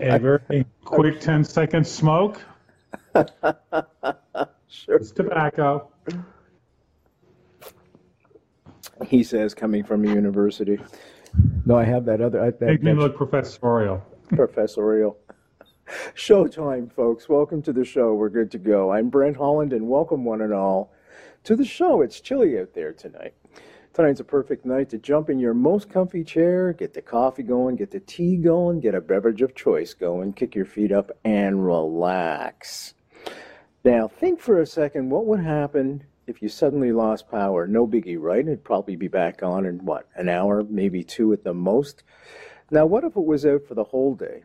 A very quick 10 second smoke. sure. It's tobacco. He says, coming from a university. No, I have that other. I, that, Make me look professorial. professorial. Showtime, folks. Welcome to the show. We're good to go. I'm Brent Holland, and welcome one and all to the show. It's chilly out there tonight. Tonight's a perfect night to jump in your most comfy chair, get the coffee going, get the tea going, get a beverage of choice going, kick your feet up, and relax. Now, think for a second what would happen if you suddenly lost power. No biggie, right? It'd probably be back on in what, an hour, maybe two at the most. Now, what if it was out for the whole day?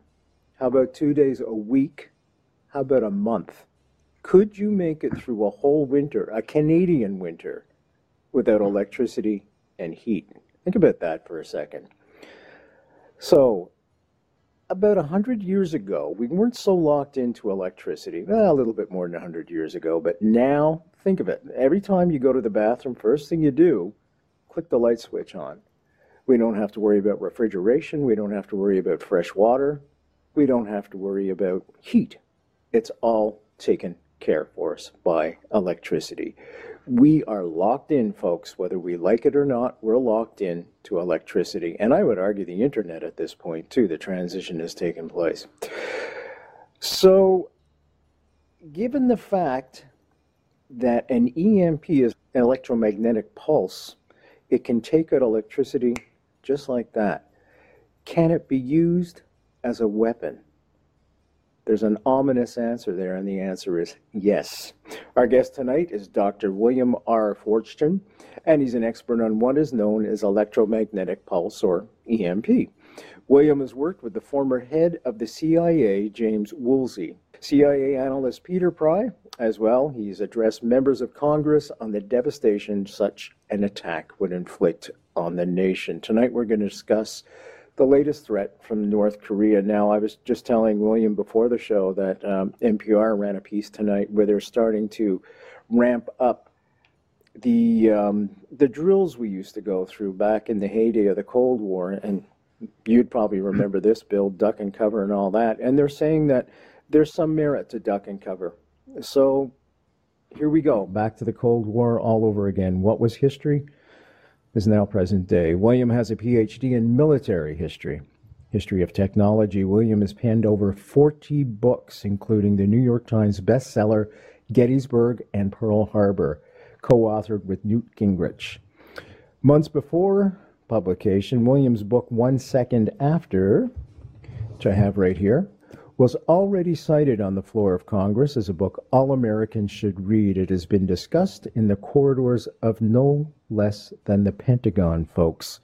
How about two days a week? How about a month? Could you make it through a whole winter, a Canadian winter, without electricity and heat? Think about that for a second. So, about 100 years ago, we weren't so locked into electricity. Well, a little bit more than 100 years ago, but now, think of it. Every time you go to the bathroom, first thing you do, click the light switch on. We don't have to worry about refrigeration. We don't have to worry about fresh water. We don't have to worry about heat. It's all taken care of for us by electricity. We are locked in, folks, whether we like it or not, we're locked in to electricity. And I would argue the internet at this point, too. The transition has taken place. So, given the fact that an EMP is an electromagnetic pulse, it can take out electricity just like that. Can it be used as a weapon? There's an ominous answer there, and the answer is yes. Our guest tonight is Dr. William R. Forstchen, and he's an expert on what is known as electromagnetic pulse, or EMP. William has worked with the former head of the CIA, James Woolsey, CIA analyst Peter Pry, as well. He's addressed members of Congress on the devastation such an attack would inflict on the nation. Tonight we're going to discuss the latest threat from North Korea. Now, I was just telling William before the show that um, NPR ran a piece tonight where they're starting to ramp up the um, the drills we used to go through back in the heyday of the Cold War, and you'd probably remember this, Bill, duck and cover and all that. And they're saying that there's some merit to duck and cover. So here we go, back to the Cold War all over again. What was history? Is now present day. William has a PhD in military history. History of technology. William has penned over 40 books, including the New York Times bestseller Gettysburg and Pearl Harbor, co authored with Newt Gingrich. Months before publication, William's book, One Second After, which I have right here, was already cited on the floor of Congress as a book all Americans should read. It has been discussed in the corridors of no less than the Pentagon, folks,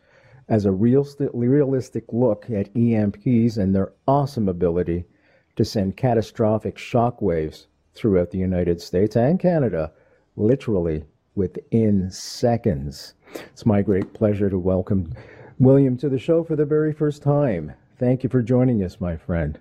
as a real, realistic look at EMPs and their awesome ability to send catastrophic shockwaves throughout the United States and Canada, literally within seconds. It's my great pleasure to welcome William to the show for the very first time. Thank you for joining us, my friend.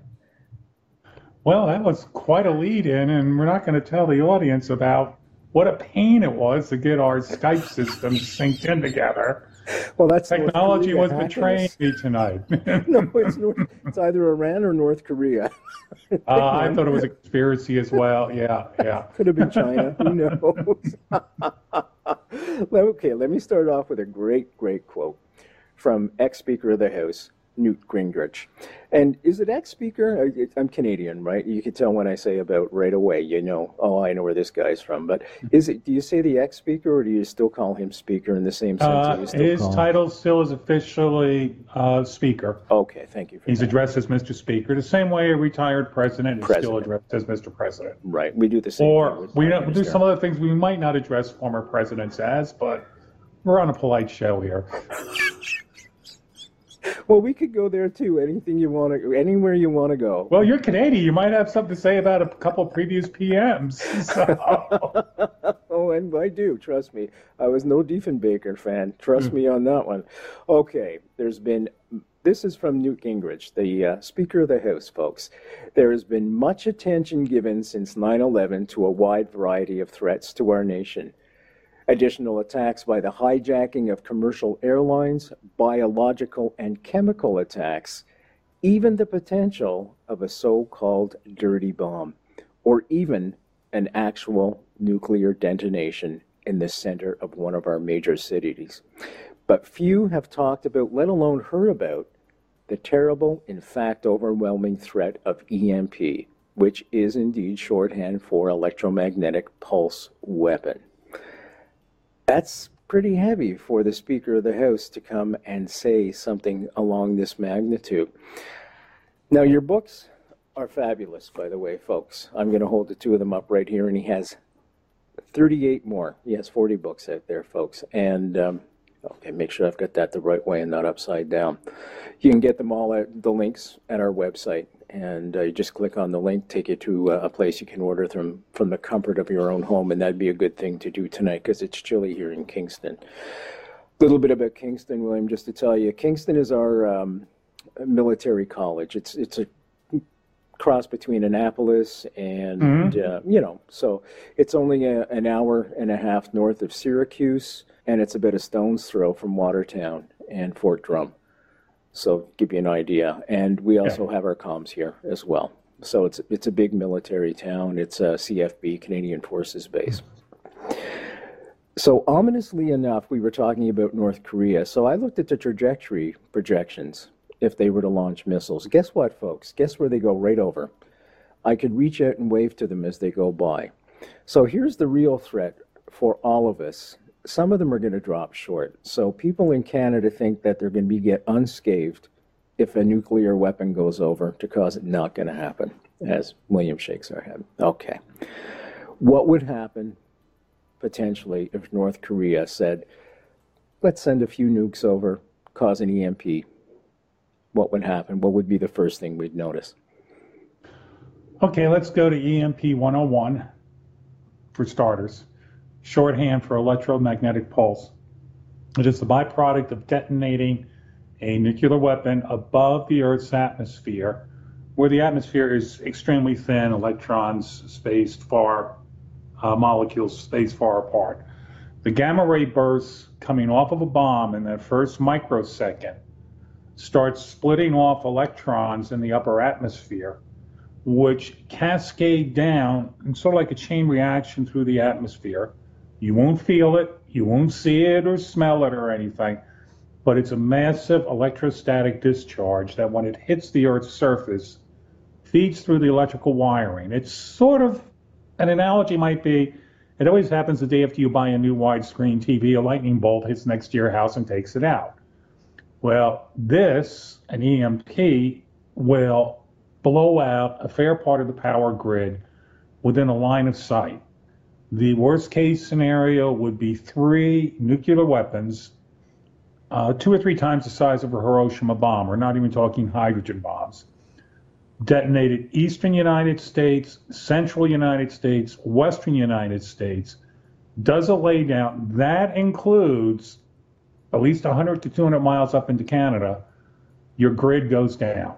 Well, that was quite a lead in, and we're not going to tell the audience about what a pain it was to get our Skype systems synced in together. Well, that's technology was betraying me tonight. no, it's, North, it's, either Iran or North Korea. uh, I thought it was a conspiracy as well. Yeah, yeah. Could have been China. Who knows? okay, let me start off with a great, great quote from ex Speaker of the House, Newt Gingrich. And is it ex speaker? I'm Canadian, right? You can tell when I say about right away, you know, oh, I know where this guy's from. But is it? Do you say the ex speaker, or do you still call him speaker in the same sense? Uh, his title still is officially uh, speaker. Okay, thank you. He's that. addressed as Mr. Speaker, the same way a retired president, president. is still addressed as Mr. President. Right, we do the same. Or we do some other things we might not address former presidents as, but we're on a polite show here. Well, we could go there too. Anything you want to, anywhere you want to go. Well, you're Canadian. You might have something to say about a couple previous PMs. So. oh, and I do. Trust me. I was no Diefenbaker fan. Trust me on that one. Okay, there's been. This is from Newt Gingrich, the uh, Speaker of the House, folks. There has been much attention given since 9 11 to a wide variety of threats to our nation additional attacks by the hijacking of commercial airlines, biological and chemical attacks, even the potential of a so called dirty bomb, or even an actual nuclear detonation in the center of one of our major cities. But few have talked about, let alone heard about, the terrible, in fact overwhelming threat of EMP, which is indeed shorthand for electromagnetic pulse weapon. That's pretty heavy for the Speaker of the House to come and say something along this magnitude. Now, your books are fabulous, by the way, folks. I'm going to hold the two of them up right here, and he has 38 more. He has 40 books out there, folks. And um, okay, make sure I've got that the right way and not upside down. You can get them all at the links at our website, and uh, you just click on the link, take you to uh, a place you can order them from the comfort of your own home, and that'd be a good thing to do tonight because it's chilly here in Kingston. A little bit about Kingston, William, just to tell you. Kingston is our um, military college. It's it's a cross between Annapolis and Mhm. uh, you know, so it's only a, an hour and a half north of Syracuse, and it's about a stone's throw from Watertown and Fort Drum. So give you an idea. And we also have our comms here as well. So it's it's a big military town. It's a CFB Canadian Forces base. So ominously enough, we were talking about North Korea. So I looked at the trajectory projections if they were to launch missiles. Guess what, folks? Guess where they go right over? I could reach out and wave to them as they go by. So here's the real threat for all of us. Some of them are going to drop short. So people in Canada think that they're going to be get unscathed if a nuclear weapon goes over to cause it not going to happen, as William shakes our head. Okay. What would happen potentially if North Korea said, let's send a few nukes over, cause an EMP? What would happen? What would be the first thing we'd notice? Okay, let's go to EMP 101 for starters. Shorthand for electromagnetic pulse. It is the byproduct of detonating a nuclear weapon above the Earth's atmosphere, where the atmosphere is extremely thin, electrons spaced far, uh, molecules spaced far apart. The gamma ray bursts coming off of a bomb in that first microsecond starts splitting off electrons in the upper atmosphere which cascade down and sort of like a chain reaction through the atmosphere. You won't feel it, you won't see it or smell it or anything, but it's a massive electrostatic discharge that when it hits the Earth's surface, feeds through the electrical wiring. It's sort of an analogy might be it always happens the day after you buy a new widescreen TV, a lightning bolt hits next to your house and takes it out. Well, this, an EMP, will blow out a fair part of the power grid within a line of sight. The worst case scenario would be three nuclear weapons, uh, two or three times the size of a Hiroshima bomb. We're not even talking hydrogen bombs. Detonated eastern United States, central United States, western United States. Does a laydown. That includes at least 100 to 200 miles up into Canada. Your grid goes down.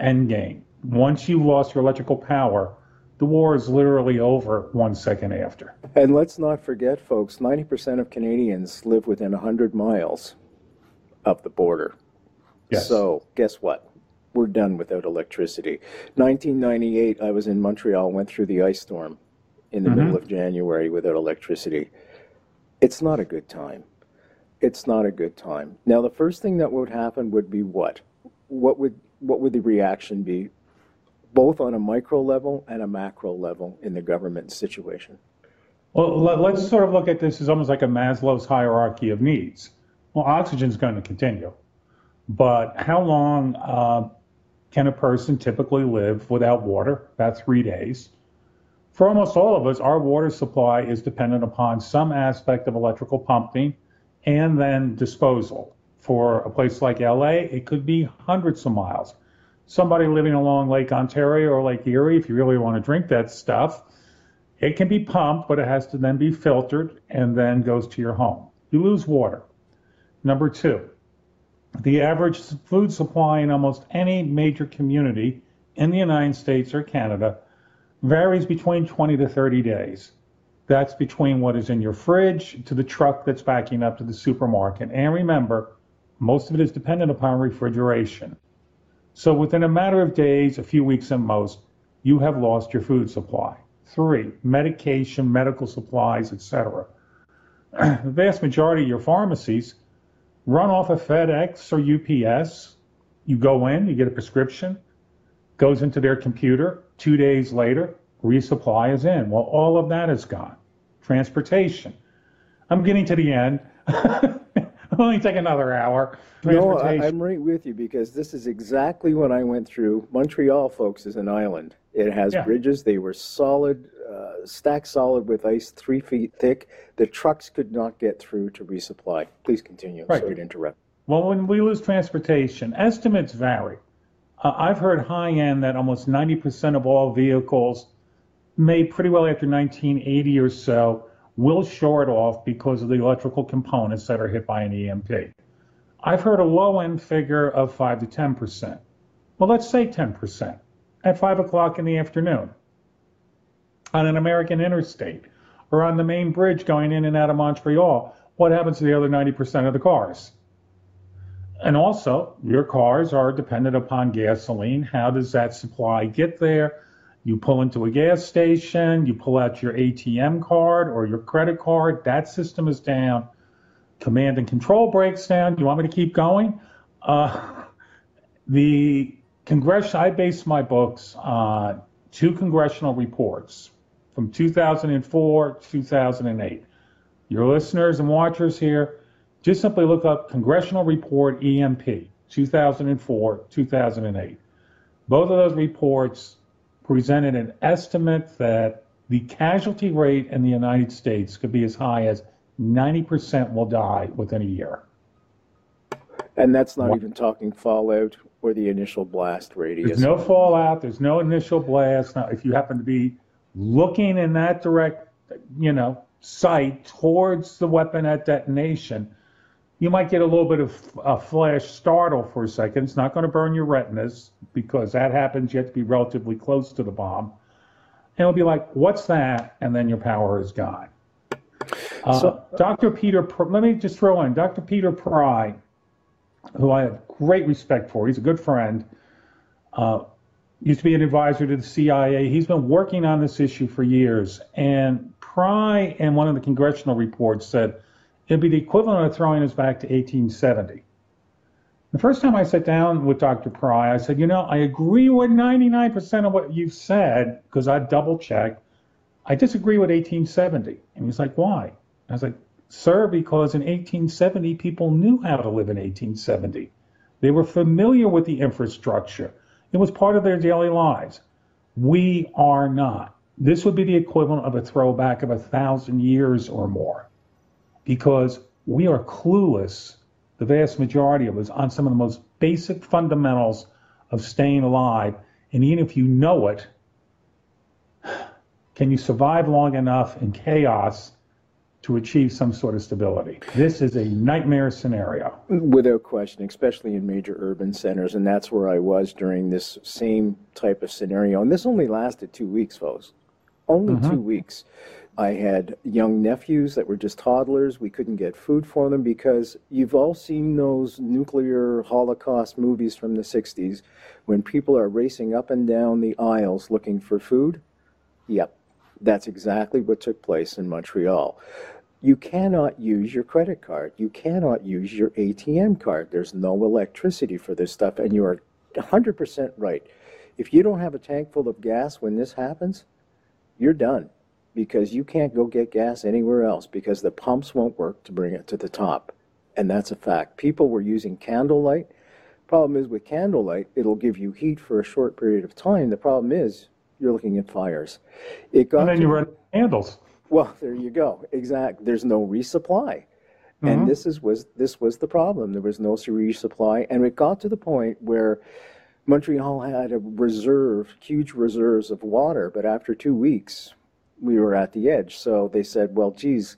End game once you've lost your electrical power, the war is literally over one second after. And let's not forget, folks, 90% of Canadians live within 100 miles of the border. Yes. So, guess what? We're done without electricity. 1998, I was in Montreal, went through the ice storm in the Mhm. middle of January without electricity. It's not a good time. It's not a good time. Now, the first thing that would happen would be what? What would what would the reaction be, both on a micro level and a macro level in the government situation? Well, let, let's sort of look at this as almost like a Maslow's hierarchy of needs. Well, oxygen is going to continue, but how long uh, can a person typically live without water? About three days. For almost all of us, our water supply is dependent upon some aspect of electrical pumping and then disposal. For a place like LA, it could be hundreds of miles. Somebody living along Lake Ontario or Lake Erie, if you really want to drink that stuff, it can be pumped, but it has to then be filtered and then goes to your home. You lose water. Number two, the average food supply in almost any major community in the United States or Canada varies between 20 to 30 days. That's between what is in your fridge to the truck that's backing up to the supermarket. And remember, most of it is dependent upon refrigeration. So within a matter of days, a few weeks at most, you have lost your food supply. Three, medication, medical supplies, etc. the vast majority of your pharmacies run off of FedEx or UPS. You go in, you get a prescription, goes into their computer. Two days later, resupply is in. Well, all of that is gone. Transportation. I'm getting to the end. Only take another hour. No, I, I'm right with you because this is exactly what I went through. Montreal, folks, is an island. It has Yeah. bridges. They were solid, uh, stacked solid with ice, three feet thick. The trucks could not get through to resupply. Please continue. Right. Sorry to interrupt. Well, when we lose transportation, estimates vary. Uh, I've heard high end that almost 90% of all vehicles made pretty well after 1980 or so will short off because of the electrical components that are hit by an EMP. I've heard a low end figure of 5 to 10%. Well, let's say 10% at 5 o'clock in the afternoon on an American interstate or on the main bridge going in and out of Montreal. What happens to the other 90% of the cars? And also, your cars are dependent upon gasoline. How does that supply get there? You pull into a gas station, you pull out your ATM card or your credit card, that system is down. Command and control breaks down. You want me to keep going? Uh, the congressional, I base my books on two congressional reports from 2004 2008. Your listeners and watchers here, just simply look up Congressional Report EMP 2004 2008. Both of those reports presented an estimate that the casualty rate in the United States could be as high as 90% will die within a year. And that's not even talking fallout or the initial blast radius. There's no fallout, there's no initial blast. Now, if you happen to be looking in that direct, you know, sight towards the weapon at detonation, you might get a little bit of a flash startle for a second. It's not going to burn your retinas because that happens. You have to be relatively close to the bomb. And it'll be like, what's that? And then your power is gone. Uh, So- Dr. Peter, let me just throw in Dr. Peter Pry, who I have great respect for. He's a good friend. Uh, used to be an advisor to the CIA. He's been working on this issue for years. And Pry, in one of the congressional reports, said it'd be the equivalent of throwing us back to 1870. The first time I sat down with Dr. Pry, I said, you know, I agree with 99% of what you've said because I double checked. I disagree with 1870. And he's like, why? I was like, sir, because in 1870, people knew how to live in 1870. They were familiar with the infrastructure. It was part of their daily lives. We are not. This would be the equivalent of a throwback of a thousand years or more because we are clueless, the vast majority of us, on some of the most basic fundamentals of staying alive. And even if you know it, can you survive long enough in chaos to achieve some sort of stability? This is a nightmare scenario. Without question, especially in major urban centers, and that's where I was during this same type of scenario. And this only lasted two weeks, folks. Only mm-hmm. two weeks. I had young nephews that were just toddlers. We couldn't get food for them because you've all seen those nuclear holocaust movies from the 60s when people are racing up and down the aisles looking for food. Yep, that's exactly what took place in Montreal. You cannot use your credit card. You cannot use your ATM card. There's no electricity for this stuff, and you are 100% right. If you don't have a tank full of gas when this happens, you're done because you can't go get gas anywhere else because the pumps won't work to bring it to the top. And that's a fact. People were using candlelight. Problem is with candlelight, it'll give you heat for a short period of time. The problem is you're looking at fires. It got And then to you run handles. well, there you go. Exact. There's no resupply, and mm-hmm. this is was this was the problem. There was no resupply, and it got to the point where Montreal had a reserve, huge reserves of water, but after two weeks, we were at the edge. So they said, "Well, geez,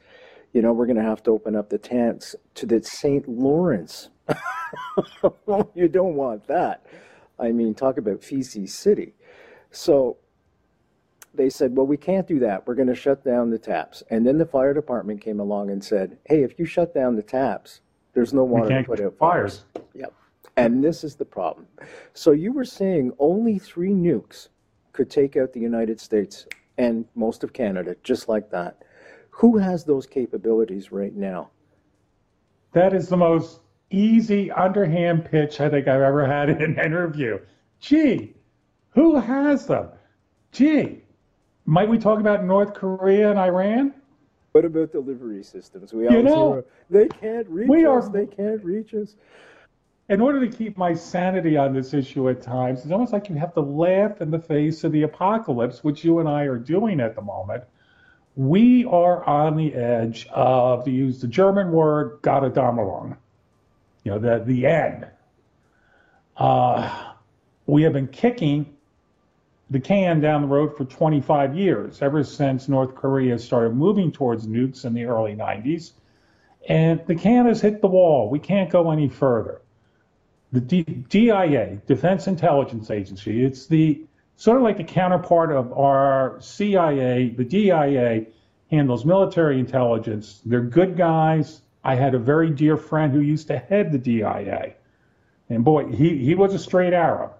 you know, we're going to have to open up the tanks to the St. Lawrence." you don't want that. I mean, talk about feces city. So they said, well, we can't do that. We're going to shut down the taps. And then the fire department came along and said, hey, if you shut down the taps, there's no water to can't put out fires. Yep. And this is the problem. So you were saying only three nukes could take out the United States and most of Canada, just like that. Who has those capabilities right now? That is the most easy underhand pitch I think I've ever had in an interview. Gee, who has them? Gee, might we talk about North Korea and Iran? What about delivery systems? We you know, they can't reach we us. Are, they can't reach us. In order to keep my sanity on this issue at times, it's almost like you have to laugh in the face of the apocalypse, which you and I are doing at the moment. We are on the edge of, to use the German word, Gotterdammerung, you know, the, the end. Uh, we have been kicking the can down the road for 25 years, ever since North Korea started moving towards nukes in the early 90s. And the can has hit the wall. We can't go any further. The D- DIA, Defense Intelligence Agency, it's the sort of like the counterpart of our CIA. The DIA handles military intelligence. They're good guys. I had a very dear friend who used to head the DIA. And boy, he, he was a straight arrow.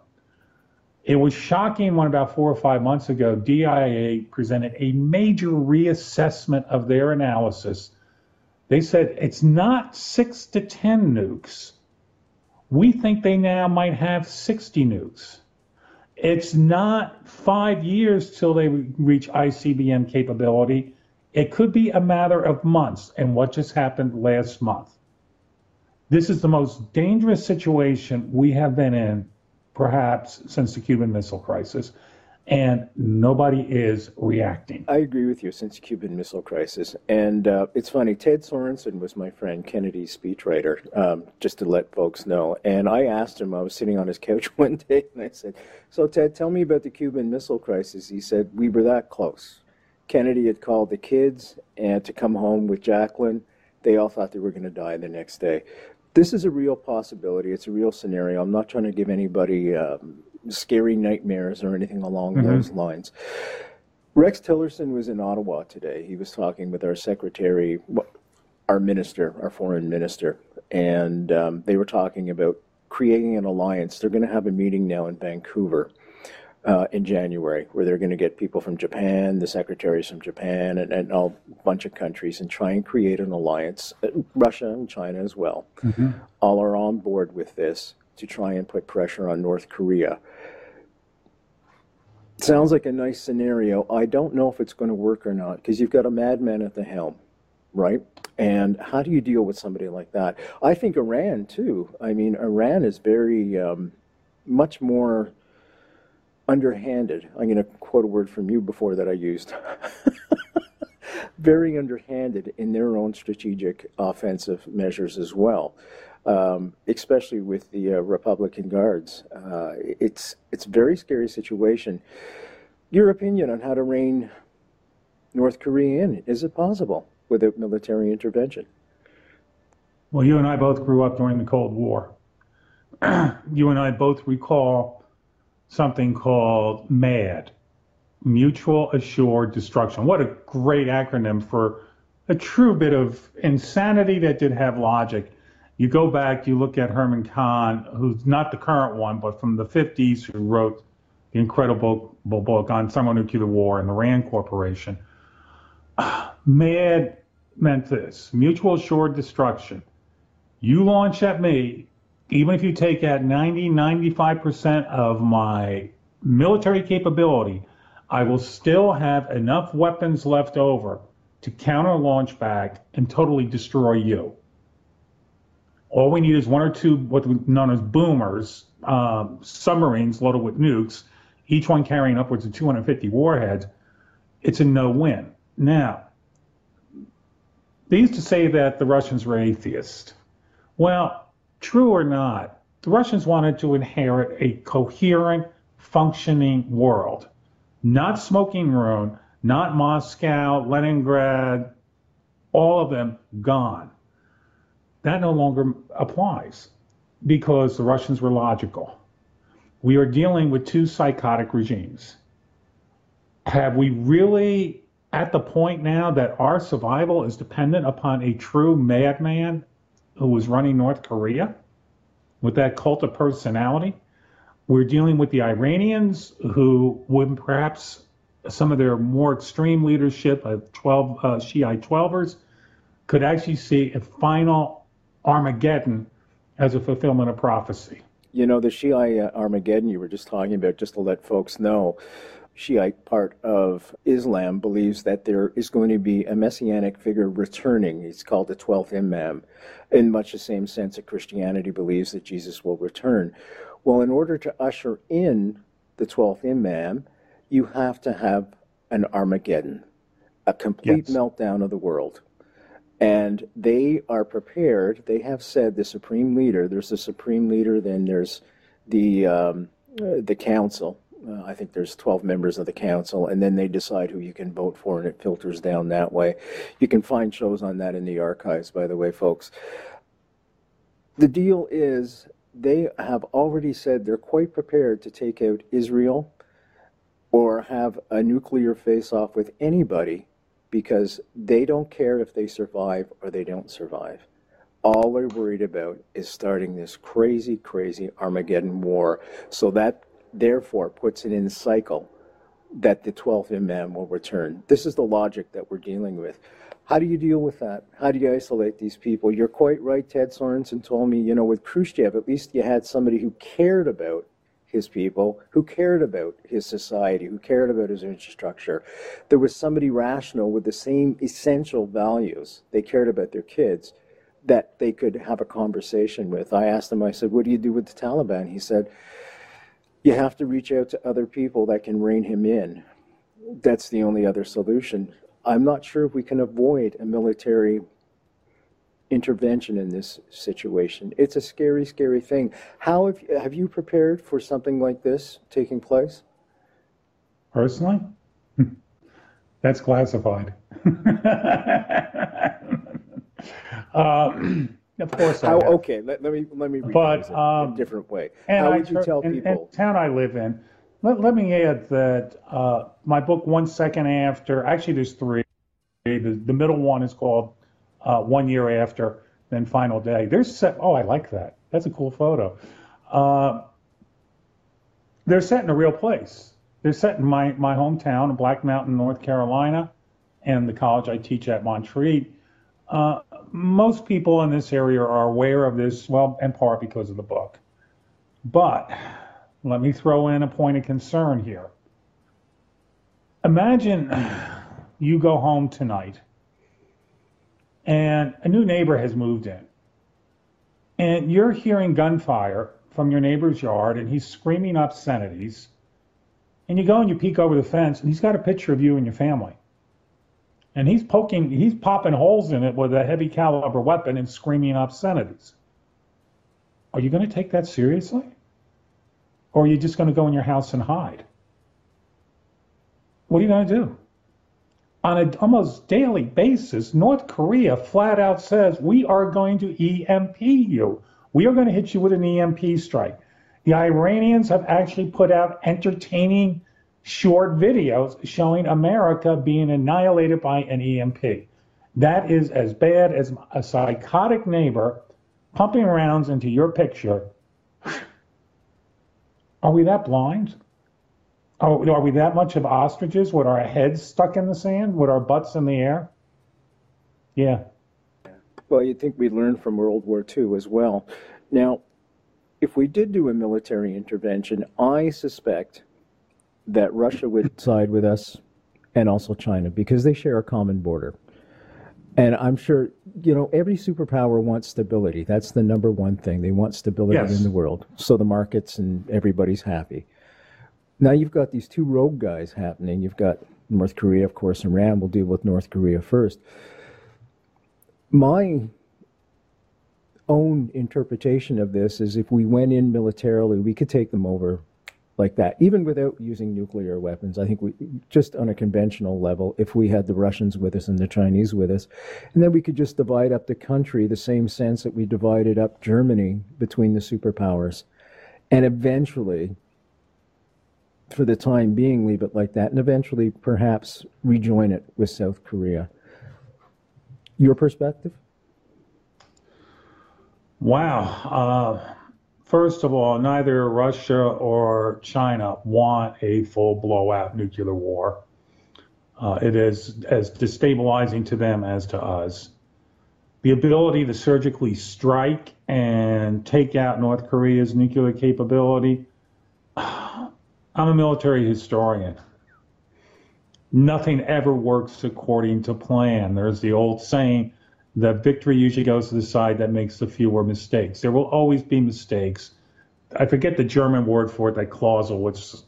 It was shocking when about four or five months ago, DIA presented a major reassessment of their analysis. They said it's not six to 10 nukes. We think they now might have 60 nukes. It's not five years till they reach ICBM capability. It could be a matter of months. And what just happened last month? This is the most dangerous situation we have been in perhaps since the Cuban Missile Crisis, and nobody is reacting. I agree with you since Cuban Missile Crisis. And uh, it's funny, Ted Sorensen was my friend, Kennedy's speechwriter, um, just to let folks know. And I asked him, I was sitting on his couch one day, and I said, So, Ted, tell me about the Cuban Missile Crisis. He said, We were that close. Kennedy had called the kids and to come home with Jacqueline. They all thought they were going to die the next day this is a real possibility. It's a real scenario. I'm not trying to give anybody um, scary nightmares or anything along mm-hmm. those lines. Rex Tillerson was in Ottawa today. He was talking with our secretary, our minister, our foreign minister, and um, they were talking about creating an alliance. They're going to have a meeting now in Vancouver uh, in January, where they're going to get people from Japan, the secretaries from Japan, and, and a bunch of countries, and try and create an alliance. Uh, Russia and China as well, mm-hmm. all are on board with this to try and put pressure on North Korea. Sounds like a nice scenario. I don't know if it's going to work or not because you've got a madman at the helm, right? And how do you deal with somebody like that? I think Iran too. I mean, Iran is very um, much more underhanded. I'm going to quote a word from you before that I used. Very underhanded in their own strategic offensive measures as well, um, especially with the uh, Republican guards. Uh, it's it's a very scary situation. Your opinion on how to rein North Korea in? Is it possible without military intervention? Well, you and I both grew up during the Cold War. you and I both recall something called MAD, Mutual Assured Destruction. What a great acronym for a true bit of insanity that did have logic. You go back, you look at Herman Kahn, who's not the current one, but from the 50s, who wrote the incredible book on thermonuclear war and the RAND Corporation. MAD meant this mutual assured destruction. You launch at me, even if you take out 90, 95% of my military capability, I will still have enough weapons left over to counter launch back and totally destroy you. All we need is one or two what we known as boomers, um, submarines loaded with nukes, each one carrying upwards of 250 warheads. It's a no-win. Now, they used to say that the Russians were atheists. Well, True or not, the Russians wanted to inherit a coherent, functioning world. Not smoking ruin, not Moscow, Leningrad, all of them gone. That no longer applies because the Russians were logical. We are dealing with two psychotic regimes. Have we really at the point now that our survival is dependent upon a true madman who was running North Korea? with that cult of personality. We're dealing with the Iranians who would perhaps some of their more extreme leadership of 12 uh, Shiite 12ers could actually see a final Armageddon as a fulfillment of prophecy. You know, the Shiite uh, Armageddon you were just talking about, just to let folks know, Shiite part of Islam believes that there is going to be a messianic figure returning. He's called the 12th Imam, in much the same sense that Christianity believes that Jesus will return. Well, in order to usher in the 12th Imam, you have to have an Armageddon, a complete yes. meltdown of the world. And they are prepared. They have said the supreme leader. There's the supreme leader. Then there's the um, uh, the council. Uh, I think there's 12 members of the council, and then they decide who you can vote for, and it filters down that way. You can find shows on that in the archives, by the way, folks. The deal is they have already said they're quite prepared to take out Israel or have a nuclear face off with anybody because they don't care if they survive or they don't survive. All they're worried about is starting this crazy, crazy Armageddon war. So that therefore puts it in cycle that the 12th Imam will return. This is the logic that we're dealing with. How do you deal with that? How do you isolate these people? You're quite right, Ted Sorensen told me, you know, with Khrushchev, at least you had somebody who cared about his people, who cared about his society, who cared about his infrastructure. There was somebody rational with the same essential values. They cared about their kids that they could have a conversation with. I asked him, I said, What do you do with the Taliban? He said, You have to reach out to other people that can rein him in. That's the only other solution. I'm not sure if we can avoid a military intervention in this situation. It's a scary, scary thing. How have, have you prepared for something like this taking place? Personally? That's classified. uh, of course. How, okay, let, let, me let me but, um, a different way. How would you tell in, people? In town I live in, let, let me add that uh, my book, One Second After, actually, there's three. The, the middle one is called uh, one year after, then final day. There's set, oh, I like that. That's a cool photo. Uh, they're set in a real place. They're set in my, my hometown, Black Mountain, North Carolina, and the college I teach at Montreat. Uh, most people in this area are aware of this, well, in part because of the book. But let me throw in a point of concern here. Imagine you go home tonight and a new neighbor has moved in. And you're hearing gunfire from your neighbor's yard, and he's screaming obscenities. And you go and you peek over the fence, and he's got a picture of you and your family. And he's poking, he's popping holes in it with a heavy caliber weapon and screaming obscenities. Are you going to take that seriously? Or are you just going to go in your house and hide? What are you going to do? On an almost daily basis, North Korea flat out says, we are going to EMP you. We are going to hit you with an EMP strike. The Iranians have actually put out entertaining short videos showing America being annihilated by an EMP. That is as bad as a psychotic neighbor pumping rounds into your picture. Are we that blind? Oh, are we that much of ostriches with our heads stuck in the sand, with our butts in the air? Yeah. Well, you'd think we'd learn from World War II as well. Now, if we did do a military intervention, I suspect that Russia would side with us and also China because they share a common border. And I'm sure, you know, every superpower wants stability. That's the number one thing. They want stability yes. in the world. So the markets and everybody's happy. Now you've got these two rogue guys happening. You've got North Korea, of course, and Iran. We'll deal with North Korea first. My own interpretation of this is if we went in militarily, we could take them over like that, even without using nuclear weapons. I think we just on a conventional level, if we had the Russians with us and the Chinese with us, and then we could just divide up the country the same sense that we divided up Germany between the superpowers. And eventually, for the time being, leave it like that, and eventually perhaps rejoin it with South Korea. Your perspective? Wow. Uh, First of all, neither Russia or China want a full blowout nuclear war. Uh, it is as destabilizing to them as to us. The ability to surgically strike and take out North Korea's nuclear capability. I'm a military historian. Nothing ever works according to plan. There's the old saying that victory usually goes to the side that makes the fewer mistakes. There will always be mistakes. I forget the German word for it that Clausewitz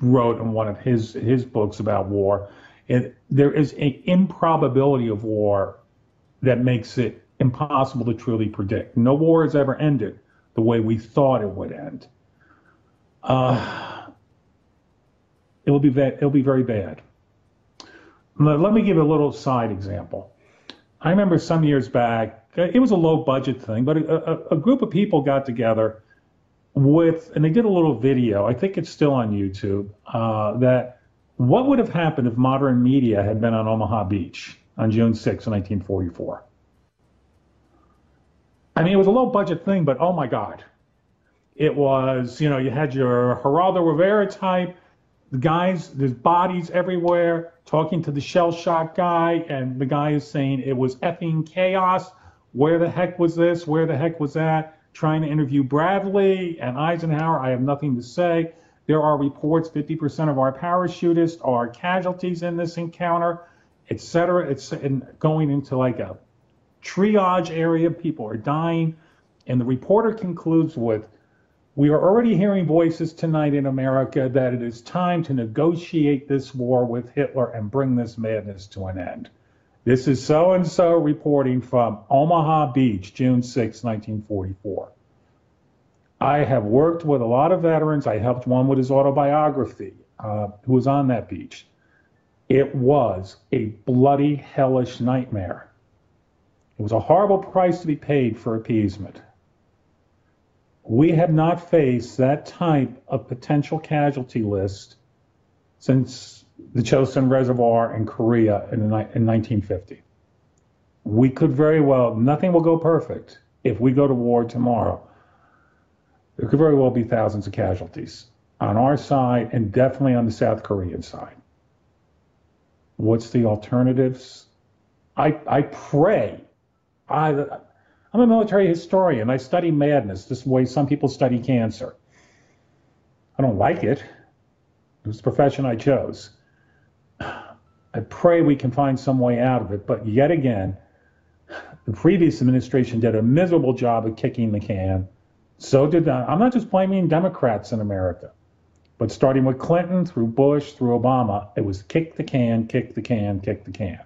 wrote in one of his his books about war. It, there is an improbability of war that makes it impossible to truly predict. No war has ever ended the way we thought it would end. Uh, it will be it will be very bad. Let me give a little side example. I remember some years back, it was a low budget thing, but a, a, a, group of people got together with, and they did a little video. I think it's still on YouTube. Uh, that what would have happened if modern media had been on Omaha Beach on June 6, 1944? I mean, it was a low budget thing, but oh my God. It was, you know, you had your Geraldo Rivera type, the guys, there's bodies everywhere, talking to the shell shock guy, and the guy is saying it was effing chaos. Where the heck was this? Where the heck was that? Trying to interview Bradley and Eisenhower. I have nothing to say. There are reports 50% of our parachutists are casualties in this encounter, et cetera. It's going into like a triage area. People are dying. And the reporter concludes with we are already hearing voices tonight in America that it is time to negotiate this war with Hitler and bring this madness to an end. This is so and so reporting from Omaha Beach, June 6, 1944. I have worked with a lot of veterans. I helped one with his autobiography, uh, who was on that beach. It was a bloody, hellish nightmare. It was a horrible price to be paid for appeasement. We have not faced that type of potential casualty list since the Chosin Reservoir in Korea in, in 1950. We could very well, nothing will go perfect if we go to war tomorrow. There could very well be thousands of casualties on our side and definitely on the South Korean side. What's the alternatives? I, I pray. I, I'm a military historian. I study madness this way some people study cancer. I don't like it. It was the profession I chose. I pray we can find some way out of it. But yet again, the previous administration did a miserable job of kicking the can. So did I. I'm not just blaming Democrats in America, but starting with Clinton through Bush through Obama, it was kick the can, kick the can, kick the can.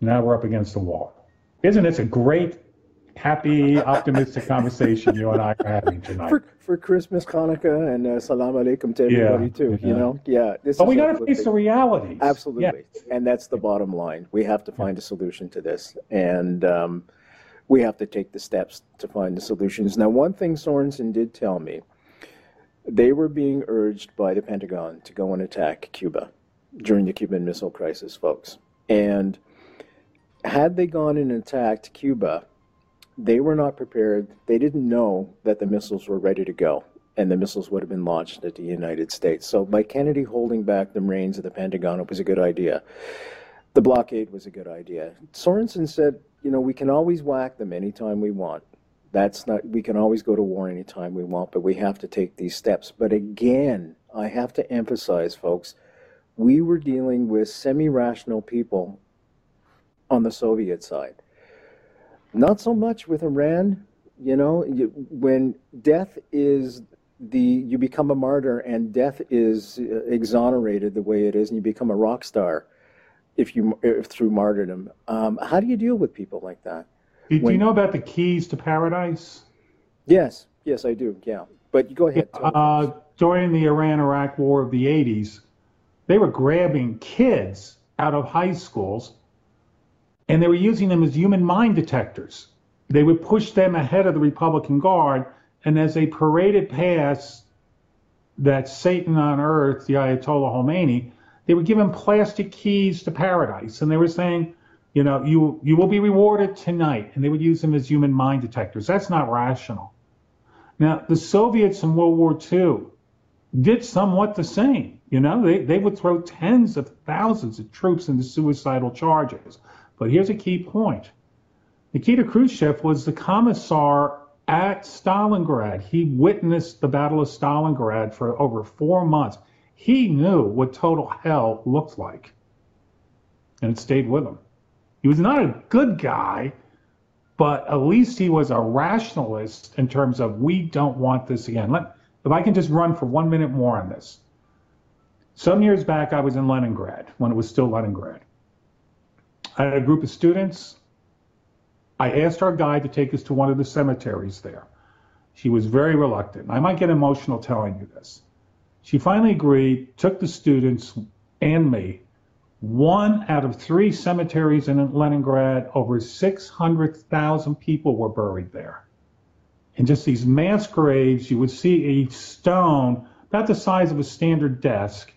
Now we're up against the wall. Isn't this a great, happy, optimistic conversation you and I are having tonight? For, for Christmas, Hanukkah, and uh, Salam Alaikum to everybody yeah, too. Yeah. You know, yeah. This but we got to face the reality. Absolutely, yeah. and that's the bottom line. We have to find a solution to this, and um, we have to take the steps to find the solutions. Now, one thing Sorensen did tell me, they were being urged by the Pentagon to go and attack Cuba during the Cuban Missile Crisis, folks, and had they gone and attacked Cuba, they were not prepared. They didn't know that the missiles were ready to go and the missiles would have been launched at the United States. So by Kennedy holding back the reins of the Pentagon, it was a good idea. The blockade was a good idea. Sorensen said, you know, we can always whack them anytime we want. That's not, we can always go to war anytime we want, but we have to take these steps. But again, I have to emphasize, folks, we were dealing with semi rational people on the Soviet side. Not so much with Iran. You know, you, when death is the you become a martyr and death is exonerated the way it is, and you become a rock star if you if through martyrdom. Um, how do you deal with people like that? Do, when, do, you know about the keys to paradise? Yes, yes, I do. Yeah, but go ahead. Uh, during the Iran-Iraq War of the '80s, they were grabbing kids out of high schools and they were using them as human mind detectors. They would push them ahead of the Republican Guard, and as they paraded past that Satan on earth, the Ayatollah Khomeini, they were given plastic keys to paradise, and they were saying, you know, you you will be rewarded tonight, and they would use them as human mind detectors. That's not rational. Now, the Soviets in World War II did somewhat the same. You know, they, they would throw tens of thousands of troops into suicidal charges. But here's a key point Nikita Khrushchev was the commissar at Stalingrad. He witnessed the Battle of Stalingrad for over four months. He knew what total hell looked like. And it stayed with him. He was not a good guy, but at least he was a rationalist in terms of we don't want this again. Let, if I can just run for one minute more on this. Some years back, I was in Leningrad when it was still Leningrad. I had a group of students. I asked our guide to take us to one of the cemeteries there. She was very reluctant. I might get emotional telling you this. She finally agreed, took the students and me. One out of three cemeteries in Leningrad, over 600,000 people were buried there. In just these mass graves, you would see a stone about the size of a standard desk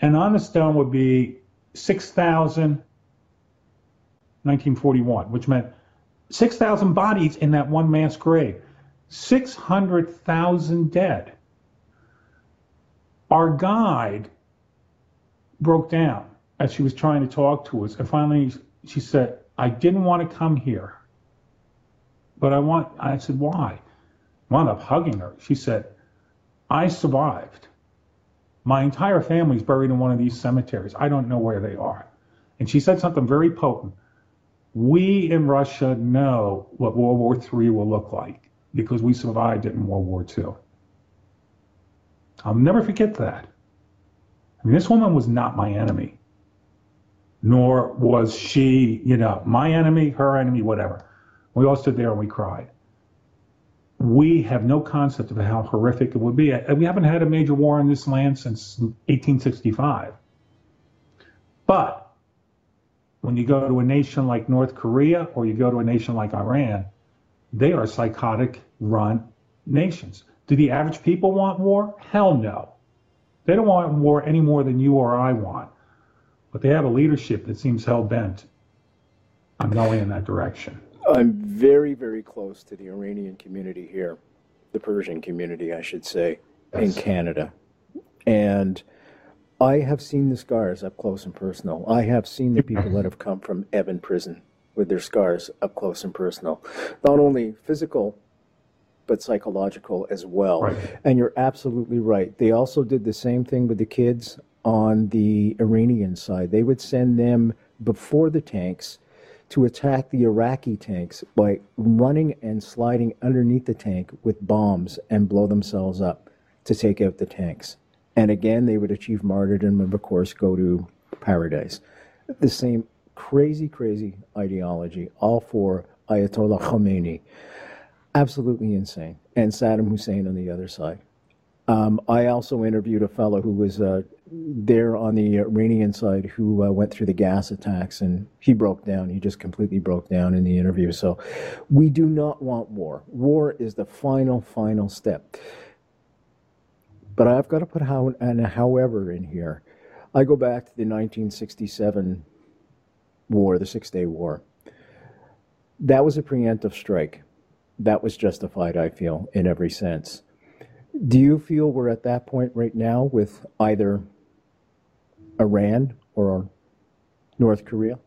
and on the stone would be 6,000, 1941, which meant 6,000 bodies in that one mass grave, 600,000 dead. Our guide broke down as she was trying to talk to us, and finally she said, I didn't want to come here. But I want, I said, why? I wound up hugging her. She said, I survived. My entire family's buried in one of these cemeteries. I don't know where they are. And she said something very potent. We in Russia know what World War III will look like because we survived it in World War II. I'll never forget that. I mean, this woman was not my enemy, nor was she, you know, my enemy, her enemy, whatever. We all stood there and we cried we have no concept of how horrific it would be. We haven't had a major war in this land since 1865. But when you go to a nation like North Korea or you go to a nation like Iran, they are psychotic run nations. Do the average people want war? Hell no. They don't want war any more than you or I want. But they have a leadership that seems hell bent on going in that direction. I'm very, very close to the Iranian community here, the Persian community, I should say, yes. in Canada. And I have seen the scars up close and personal. I have seen the people that have come from Evin prison with their scars up close and personal. Not only physical, but psychological as well. Right. And you're absolutely right. They also did the same thing with the kids on the Iranian side. They would send them before the tanks to attack the Iraqi tanks by running and sliding underneath the tank with bombs and blow themselves up to take out the tanks. And again, they would achieve martyrdom and, of course, go to paradise. The same crazy, crazy ideology, all for Ayatollah Khomeini. Absolutely insane. And Saddam Hussein on the other side. Um, I also interviewed a fellow who was uh, there on the Iranian side who uh, went through the gas attacks and he broke down. He just completely broke down in the interview. So we do not want war. War is the final, final step. But I've got to put how and however in here. I go back to the 1967 war, the Six Day War. That was a preemptive strike. That was justified, I feel, in every sense. Do you feel we're at that point right now with either Iran or North Korea?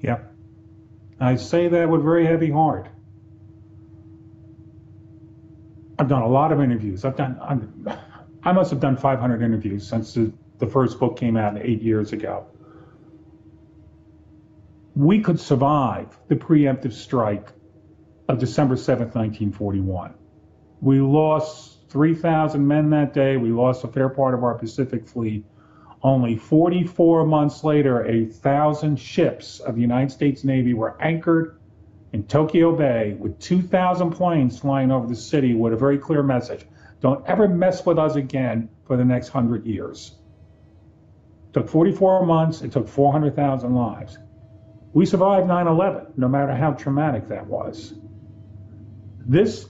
Yeah. I say that with very heavy heart. I've done a lot of interviews. I've done, I'm, i must have done 500 interviews since the, the first book came out eight years ago. We could survive the preemptive strike of December 7th, 1941. We lost 3,000 men that day. We lost a fair part of our Pacific fleet. Only 44 months later, a thousand ships of the United States Navy were anchored in Tokyo Bay with 2,000 planes flying over the city with a very clear message. Don't ever mess with us again for the next 100 years. It took 44 months. It took 400,000 lives. We survived 9 11, no matter how traumatic that was. This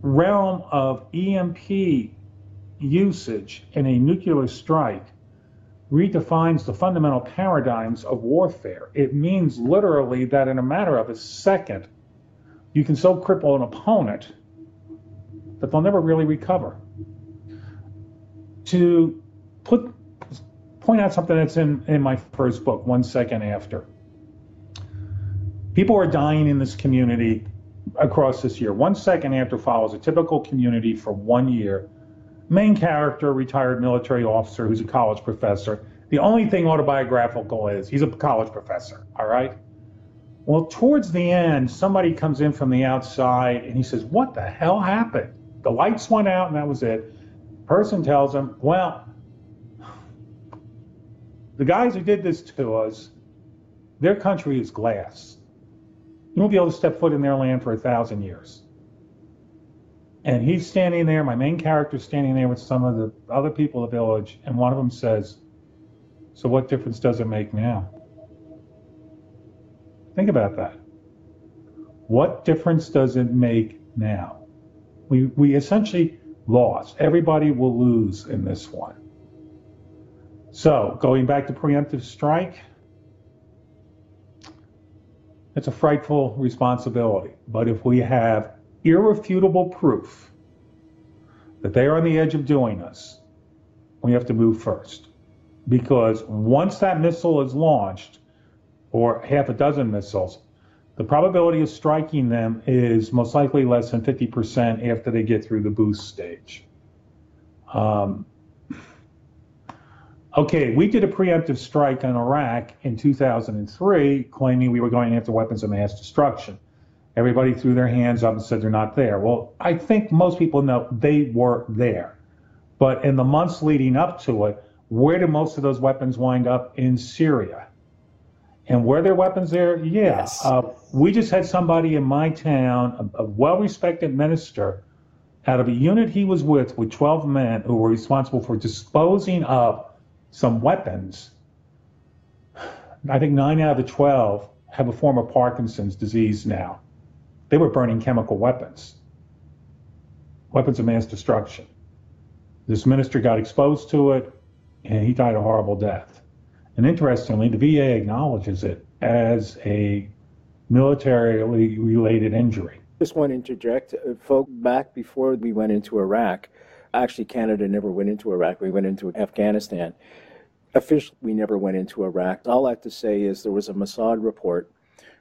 realm of EMP usage in a nuclear strike redefines the fundamental paradigms of warfare. It means literally that in a matter of a second, you can so cripple an opponent that they'll never really recover. To put point out something that's in, in my first book, One Second After. People are dying in this community across this year. One Second After follows a typical community for one year. Main character, retired military officer who's a college professor. The only thing autobiographical is he's a college professor, all right? Well, towards the end, somebody comes in from the outside and he says, What the hell happened? The lights went out and that was it. Person tells him, Well, the guys who did this to us, their country is glass. You won't be able to step foot in their land for a thousand years. And he's standing there, my main character's standing there with some of the other people of the village, and one of them says, So what difference does it make now? Think about that. What difference does it make now? We, we essentially lost. Everybody will lose in this one. So, going back to preemptive strike, it's a frightful responsibility. But if we have irrefutable proof that they are on the edge of doing us, we have to move first. Because once that missile is launched, or half a dozen missiles, the probability of striking them is most likely less than 50% after they get through the boost stage. Um, okay, we did a preemptive strike on Iraq in 2003, claiming we were going after weapons of mass destruction. Everybody threw their hands up and said they're not there. Well, I think most people know they were there. But in the months leading up to it, where did most of those weapons wind up? In Syria. And were there weapons there? Yeah. Yes. Uh, we just had somebody in my town, a, a well respected minister, out of a unit he was with, with 12 men who were responsible for disposing of some weapons. I think nine out of the 12 have a form of Parkinson's disease now. They were burning chemical weapons, weapons of mass destruction. This minister got exposed to it, and he died a horrible death. And interestingly, the VA acknowledges it as a militarily related injury. Just want to interject, uh, folk, back before we went into Iraq, actually, Canada never went into Iraq. We went into Afghanistan. Officially, we never went into Iraq. All I have to say is there was a Mossad report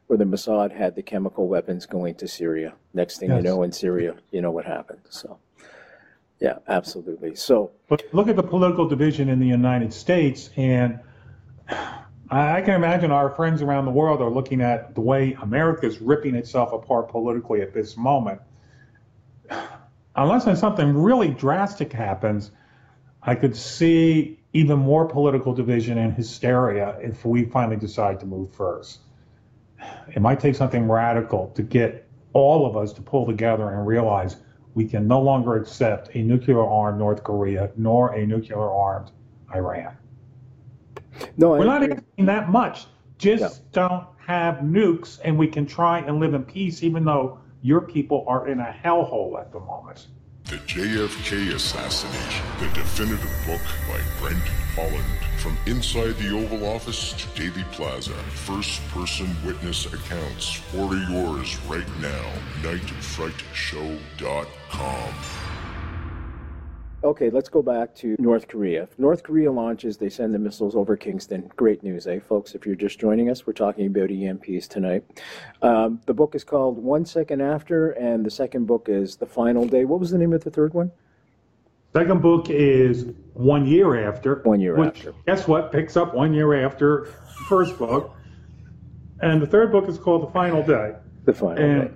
where the Mossad had the chemical weapons going to Syria. Next thing Yes. you know, in Syria, you know what happened. So, yeah, absolutely. So, But look at the political division in the United States, and I I can imagine our friends around the world are looking at the way America is ripping itself apart politically at this moment. Unless something really drastic happens, I could see even more political division and hysteria if we finally decide to move first. It might take something radical to get all of us to pull together and realize we can no longer accept a nuclear armed North Korea nor a nuclear armed Iran. no, We're not agree. asking that much. Just don't have nukes and we can try and live in peace even though your people are in a hellhole at the moment. The JFK Assassination, the definitive book by Brent Holland. From inside the Oval Office to Dealey Plaza, first person witness accounts. Order yours right now. NightFrightShow.com. Okay, let's go back to North Korea. If North Korea launches, they send the missiles over Kingston. Great news, eh, folks? If you're just joining us, we're talking about EMPs tonight. Um, the book is called One Second After, and the second book is The Final Day. What was the name of the third one? Second book is One Year After. One Year After. Guess what? Picks up one year after the first book. And the third book is called The Final Day. The Final Day.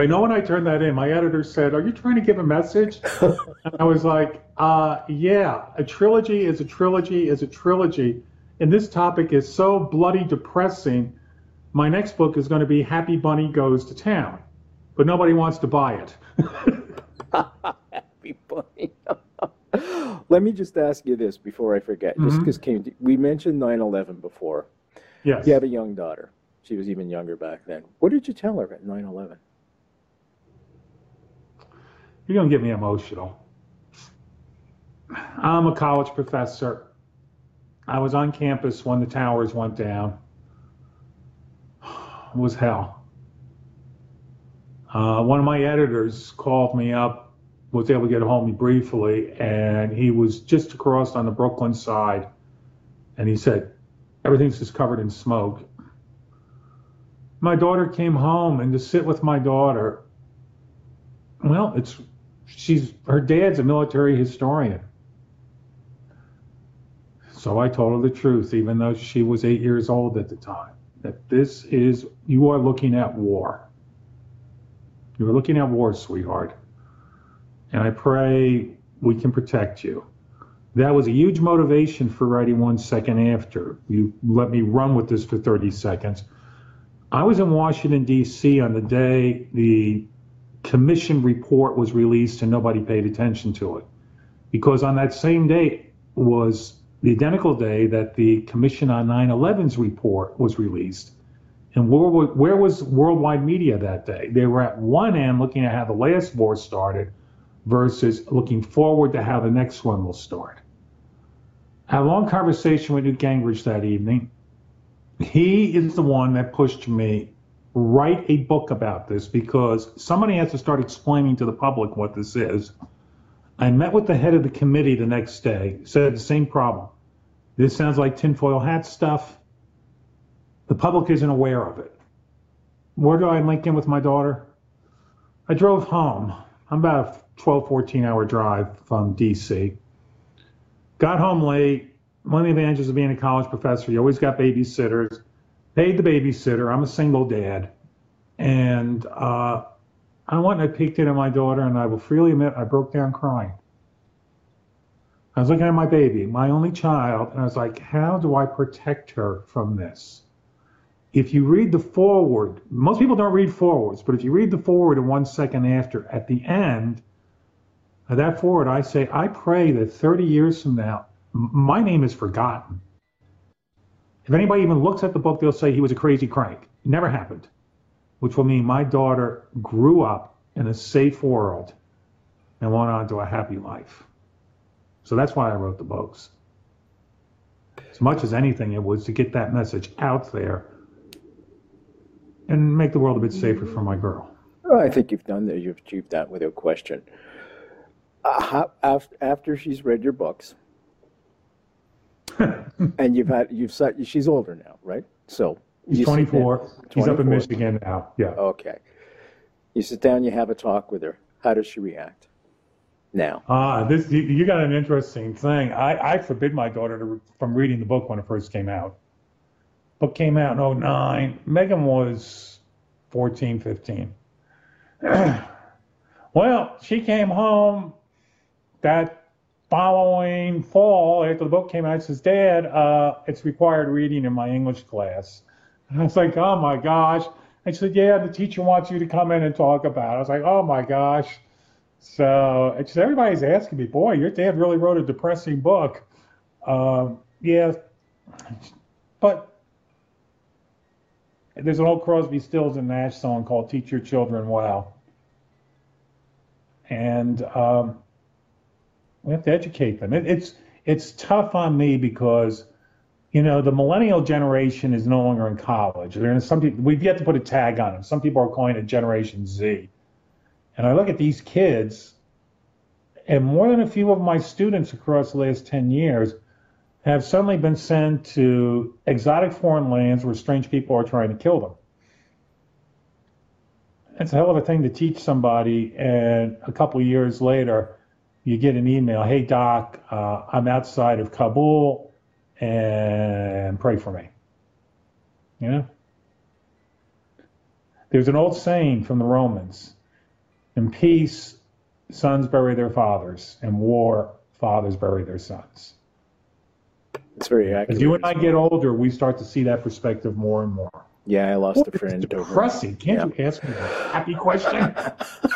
I know when I turned that in, my editor said, Are you trying to give a message? and I was like, uh, Yeah, a trilogy is a trilogy is a trilogy. And this topic is so bloody depressing. My next book is going to be Happy Bunny Goes to Town. But nobody wants to buy it. Be funny. Let me just ask you this before I forget. Just Mhm. because came to, we mentioned 9/11 before. yes. You have a young daughter. She was even younger back then. What did you tell her at 9/11? You're going to get me emotional. I'm a college professor. I was on campus when the towers went down. It was hell. uh, one of my editors called me up, was able to get a hold of me briefly, and he was just across on the Brooklyn side, and he said, everything's just covered in smoke. My daughter came home, and to sit with my daughter, well, it's she's her dad's a military historian. So I told her the truth, even though she was eight years old at the time, that this is, you are looking at war. You're looking at war, sweetheart. And I pray we can protect you. That was a huge motivation for writing one second after. You let me run with this for 30 seconds. I was in Washington, D.C. on the day the commission report was released and nobody paid attention to it. Because on that same day was the identical day that the Commission on 9 11's report was released. And where, was worldwide media that day? They were at one end looking at how the last war started versus looking forward to how the next one will start. I had a long conversation with Newt Gingrich that evening. He is the one that pushed me write a book about this because somebody has to start explaining to the public what this is. I met with the head of the committee the next day, said the same problem. This sounds like tinfoil hat stuff. The public isn't aware of it. Where do I link in with my daughter? I drove home. I'm about a 12, 14 hour drive from DC. Got home late. One of the advantages of being a college professor, you always got babysitters. Paid the babysitter. I'm a single dad. And uh, I went and I peeked into my daughter, and I will freely admit I broke down crying. I was looking at my baby, my only child, and I was like, how do I protect her from this? If you read the foreword, most people don't read forewords, but if you read the foreword and one second after, at the end of that foreword, I say, I pray that 30 years from now, my name is forgotten. If anybody even looks at the book, they'll say he was a crazy crank. It never happened, which will mean my daughter grew up in a safe world and went on to a happy life. So that's why I wrote the books. As much as anything, it was to get that message out there and make the world a bit safer for my girl. Well, I think you've done that. You've achieved that without question. Uh, how, after, after she's read your books, and you've had you've said she's older now, right? So he's 24. He's up in Michigan now. Yeah. Okay. You sit down, you have a talk with her. How does she react? now. Ah, this you, you got an interesting thing. I, I forbid my daughter to, from reading the book when it first came out. Book came out in 09. Megan was 14, 15. well, she came home that following fall after the book came out. Says, Dad, uh, it's required reading in my English class. And I was like, Oh my gosh. I said, Yeah, the teacher wants you to come in and talk about it. I was like, Oh my gosh. So it's everybody's asking me, boy, your dad really wrote a depressing book. Um, yeah, but there's an old Crosby, Stills, and Nash song called "Teach Your Children Well," and um, we have to educate them. It, it's it's tough on me because you know the millennial generation is no longer in college. There's some people we've yet to put a tag on them. Some people are calling it Generation Z and I look at these kids, and more than a few of my students across the last 10 years have suddenly been sent to exotic foreign lands where strange people are trying to kill them. It's a hell of a thing to teach somebody, and a couple years later, you get an email, hey, doc, uh, I'm outside of Kabul, and pray for me. You know? There's an old saying from the Romans in peace, sons bury their fathers. In war, fathers bury their sons. It's very accurate. As you and I get older, we start to see that perspective more and more. Yeah, I lost a friend. Depressing. Can't yeah. you ask me a happy question?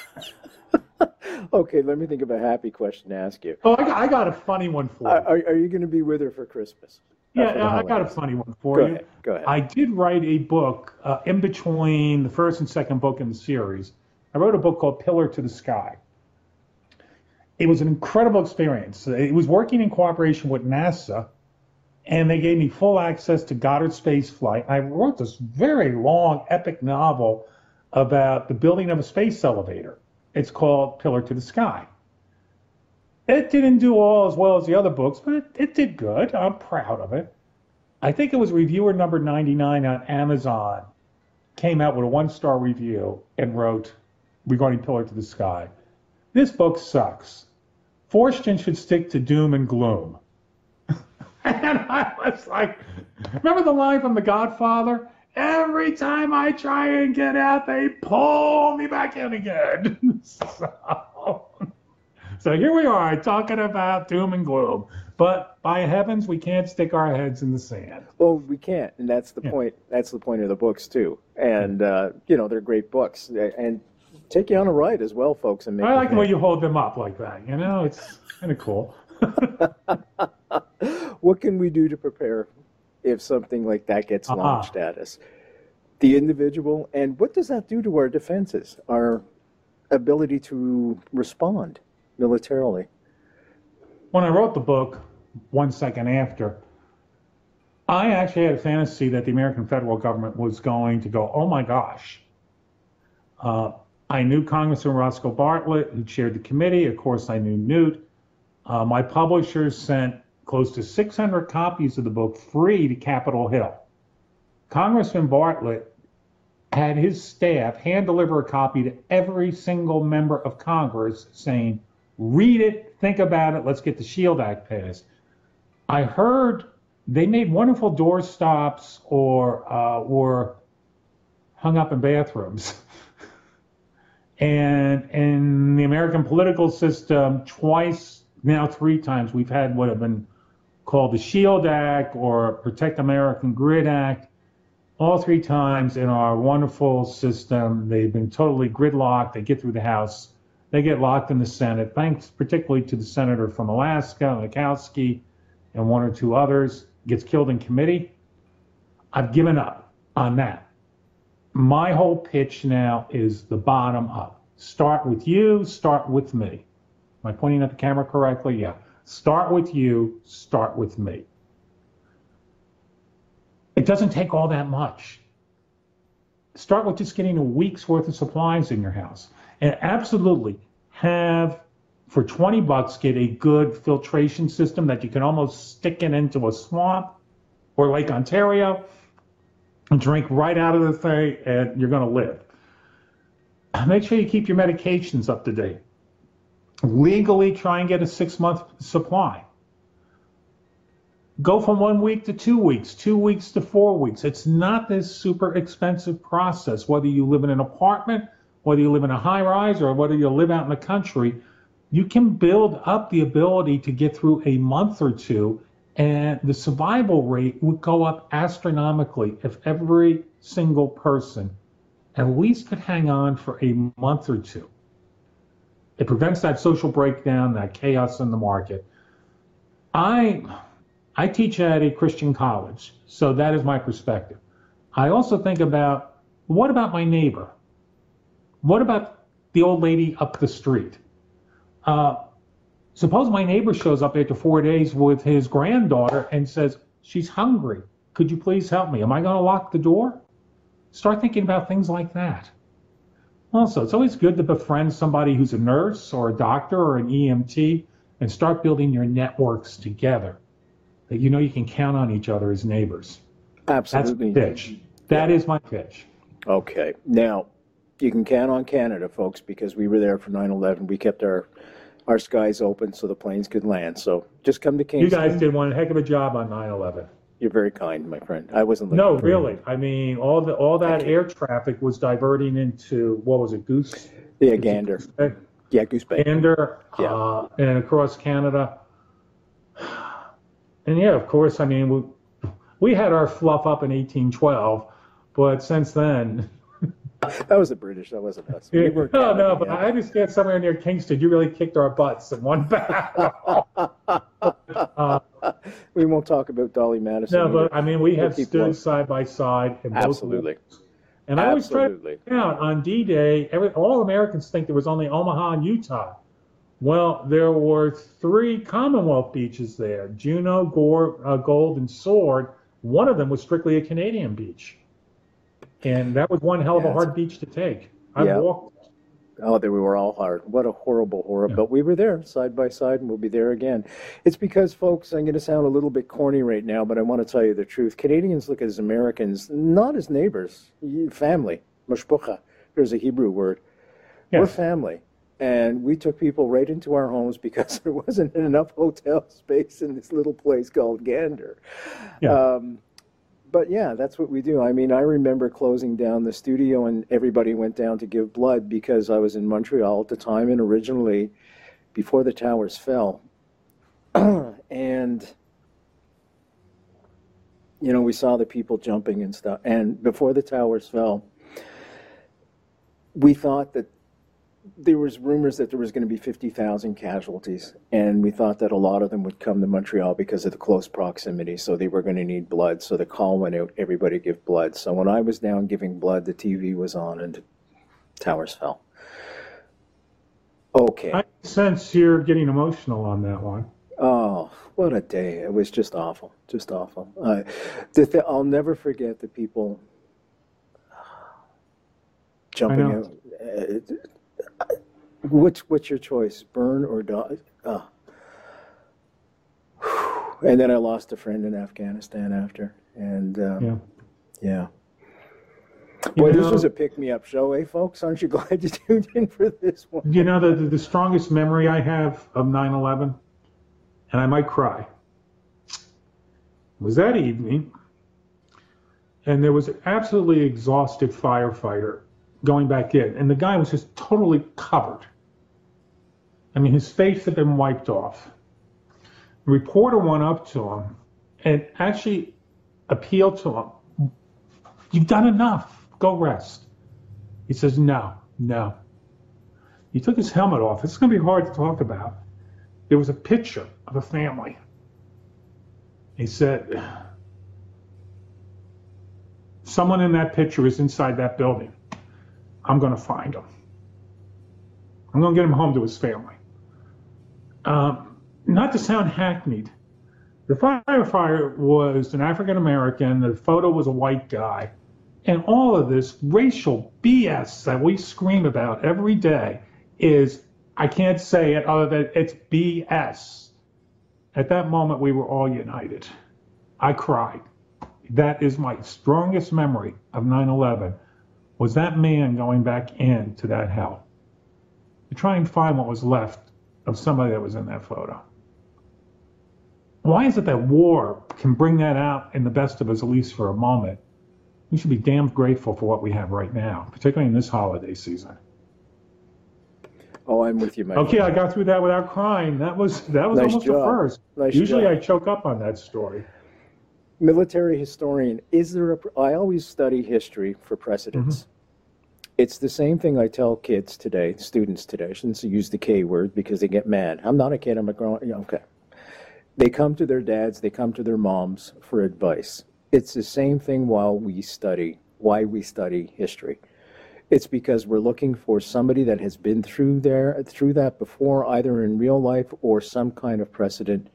okay, let me think of a happy question to ask you. Oh, I got, I got a funny one for you. Are, are you going to be with her for Christmas? Yeah, I got a funny one for Go you. Ahead. Go ahead. I did write a book uh, in between the first and second book in the series I wrote a book called Pillar to the Sky. It was an incredible experience. It was working in cooperation with NASA, and they gave me full access to Goddard Space Flight. I wrote this very long, epic novel about the building of a space elevator. It's called Pillar to the Sky. It didn't do all as well as the other books, but it, it did good. I'm proud of it. I think it was reviewer number 99 on Amazon came out with a one star review and wrote regarding Pillar to the Sky. This book sucks. Forstchen should stick to doom and gloom. and I was like, remember the line from The Godfather? Every time I try and get out, they pull me back in again. so, so here we are talking about doom and gloom. But by heavens, we can't stick our heads in the sand. Well, we can't, and that's the yeah. point. That's the point of the books too. And uh, you know, they're great books, and take you on a ride as well, folks. And I like the way you hold them up like that. You know, it's kind of cool. what can we do to prepare if something like that gets uh-huh. launched at us? The individual, and what does that do to our defenses, our ability to respond militarily? When I wrote the book, one second after, I actually had a fantasy that the American federal government was going to go, oh my gosh. Uh, I knew Congressman Roscoe Bartlett, who chaired the committee. Of course, I knew Newt. Uh, my publishers sent close to 600 copies of the book free to Capitol Hill. Congressman Bartlett had his staff hand deliver a copy to every single member of Congress saying, read it, think about it, let's get the SHIELD Act passed. I heard they made wonderful door stops or uh, were hung up in bathrooms. and in the American political system, twice, now three times, we've had what have been called the SHIELD Act or Protect American Grid Act. All three times in our wonderful system, they've been totally gridlocked. They get through the House, they get locked in the Senate. Thanks particularly to the senator from Alaska, Murkowski, and one or two others, gets killed in committee. I've given up on that. My whole pitch now is the bottom up. Start with you, start with me. Am I pointing at the camera correctly? Yeah. Start with you, start with me. It doesn't take all that much. Start with just getting a week's worth of supplies in your house. And absolutely have, for 20 bucks, get a good filtration system that you can almost stick it into a swamp or Lake Ontario and drink right out of the thing, and you're going to live. Make sure you keep your medications up to date legally try and get a six month supply. Go from one week to two weeks, two weeks to four weeks. It's not this super expensive process, whether you live in an apartment, whether you live in a high rise, or whether you live out in the country. You can build up the ability to get through a month or two, and the survival rate would go up astronomically if every single person at least could hang on for a month or two. It prevents that social breakdown, that chaos in the market. I I teach at a Christian college, so that is my perspective. I also think about what about my neighbor? What about the old lady up the street? Uh, suppose my neighbor shows up after four days with his granddaughter and says, She's hungry. Could you please help me? Am I going to lock the door? Start thinking about things like that. Also, it's always good to befriend somebody who's a nurse or a doctor or an EMT and start building your networks together that you know you can count on each other as neighbors. Absolutely. That's pitch. That is my pitch. Okay. Now, you can count on Canada, folks, because we were there for 9 11. We kept our our skies open so the planes could land. So just come to Kingston. You guys did one heck of a job on 9 11. You're very kind, my friend. I wasn't. No, really. I mean, all the all that air traffic was diverting into what was it, Goose? Yeah, Gander. Goose? Yeah, Goose Bay. Gander, yeah. Uh, and across Canada. And yeah, of course. I mean, we we had our fluff up in 1812, but since then. that was the British. That wasn't us. We no, no, but I understand somewhere near Kingston, you really kicked our butts in one battle. uh, we won't talk about Dolley Madison. No, but I mean, we have stood side by side. In Absolutely. And I always try to out on D-Day, every, all Americans think there was only Omaha and Utah. Well, there were three Commonwealth beaches there: Juno, Gore, uh, Gold, and Sword. One of them was strictly a Canadian beach. And that was one hell of Yeah, a hard beach to take. I Yeah. walked. Oh, they were all hard. What a horrible horror. Yeah. But we were there side by side, and we'll be there again. It's because, folks, I'm going to sound a little bit corny right now, but I want to tell you the truth. Canadians look at Americans not as neighbors, family. Mashpucha. There's a Hebrew word. We're family. And we took people right into our homes because there wasn't enough hotel space in this little place called Gander. Yeah. Um, but yeah, that's what we do. I mean, I remember closing down the studio and everybody went down to give blood because I was in Montreal at the time and originally before the towers fell. and you know, we saw the people jumping and stuff. And before the towers fell, we thought that there was rumors that there was going to be 50,000 casualties, and we thought that a lot of them would come to Montreal because of the close proximity. So they were going to need blood. So the call went out, everybody give blood. So when I was down giving blood, the TV was on and the towers fell. Okay. I sense you're getting emotional on that one. Oh, what a day! It was just awful, just awful. The th- I'll never forget the people jumping out. Uh, which, what's your choice, burn or die? Oh. And then I lost a friend in Afghanistan after, and um, Yeah. yeah. You Boy, this know- was a pick-me-up show, eh, folks? Aren't you glad you tuned in for this one? You know, the, the, the strongest memory I have of 9 11, and I might cry, was that evening, and there was an absolutely exhausted firefighter going back in, and the guy was just totally covered. I mean, his face had been wiped off. The reporter went up to him and actually appealed to him You've done enough. Go rest. He says, No, no. He took his helmet off. It's going to be hard to talk about. There was a picture of a family. He said, Someone in that picture is inside that building. I'm going to find him. I'm going to get him home to his family. Um, not to sound hackneyed, the firefighter was an African American. The photo was a white guy. And all of this racial BS that we scream about every day is, I can't say it other than it's BS. At that moment, we were all united. I cried. That is my strongest memory of 9 11 was that man going back into that hell to try and find what was left of somebody that was in that photo. Why is it that war can bring that out in the best of us, at least for a moment? We should be damned grateful for what we have right now, particularly in this holiday season. Oh, I'm with you, Mike. Okay, I got through that without crying. That was that was Nice almost job. a first. Nice Usually job. I choke up on that story. military historian is there a i always study history for precedents mm-hmm. It's the same thing i tell kids today students today. I shouldn't use the k word because they get mad. I'm not a kid i'm a grown yeah, okay. They come to their dads they come to their moms for advice. It's the same thing while we study why we study history. It's because we're looking for somebody that has been through there through that before either in real life or some kind of precedent